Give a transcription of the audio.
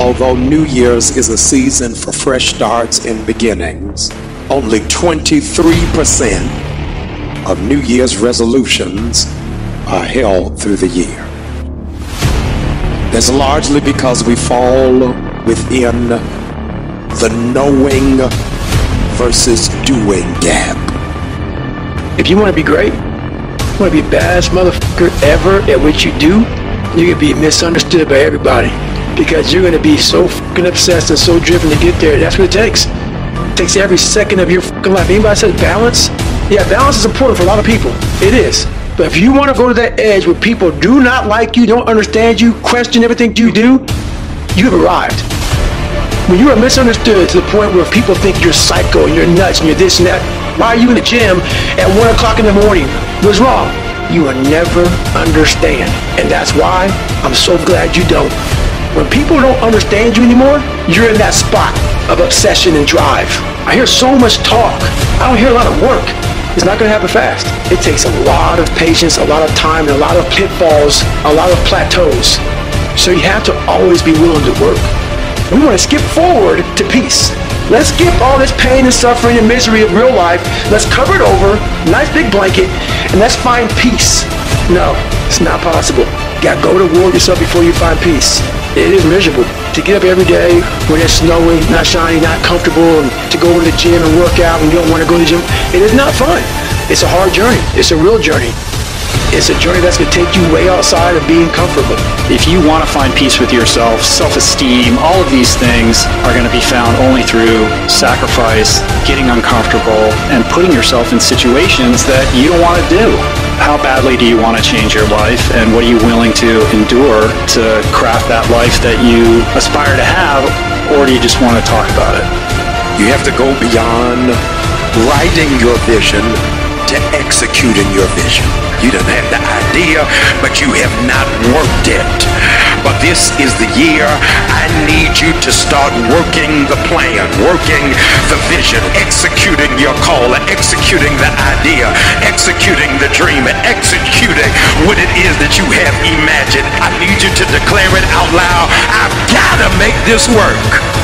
Although New Year's is a season for fresh starts and beginnings, only 23% of New Year's resolutions are held through the year. That's largely because we fall within the knowing versus doing gap. If you want to be great, you want to be the baddest motherfucker ever at what you do, going to be misunderstood by everybody because you're going to be so fucking obsessed and so driven to get there. That's what it takes. It takes every second of your fucking life. Anybody says balance? Yeah, balance is important for a lot of people. It is. But if you want to go to that edge where people do not like you, don't understand you, question everything you do, you have arrived. When you are misunderstood to the point where people think you're psycho and you're nuts and you're this and that, why are you in the gym at 1 o'clock in the morning? What's wrong? You will never understand. And that's why I'm so glad you don't. When people don't understand you anymore, you're in that spot of obsession and drive. I hear so much talk. I don't hear a lot of work. It's not going to happen fast. It takes a lot of patience, a lot of time, and a lot of pitfalls, a lot of plateaus. So you have to always be willing to work. We want to skip forward to peace. Let's skip all this pain and suffering and misery of real life. Let's cover it over, nice big blanket, and let's find peace. No, it's not possible. You gotta go to war with yourself before you find peace it is miserable to get up every day when it's snowing, not shiny, not comfortable, and to go to the gym and work out when you don't want to go to the gym. It is not fun. It's a hard journey. It's a real journey. It's a journey that's going to take you way outside of being comfortable. If you want to find peace with yourself, self-esteem, all of these things are going to be found only through sacrifice, getting uncomfortable, and putting yourself in situations that you don't want to do how badly do you want to change your life and what are you willing to endure to craft that life that you aspire to have or do you just want to talk about it? You have to go beyond writing your vision to executing your vision. You don't have the idea, but you have not worked it. But this is the year I need you to start working the plan, working the vision, executing your call, executing the idea, executing the dream, and executing what it is that you have imagined. I need you to declare it out loud. I've got to make this work.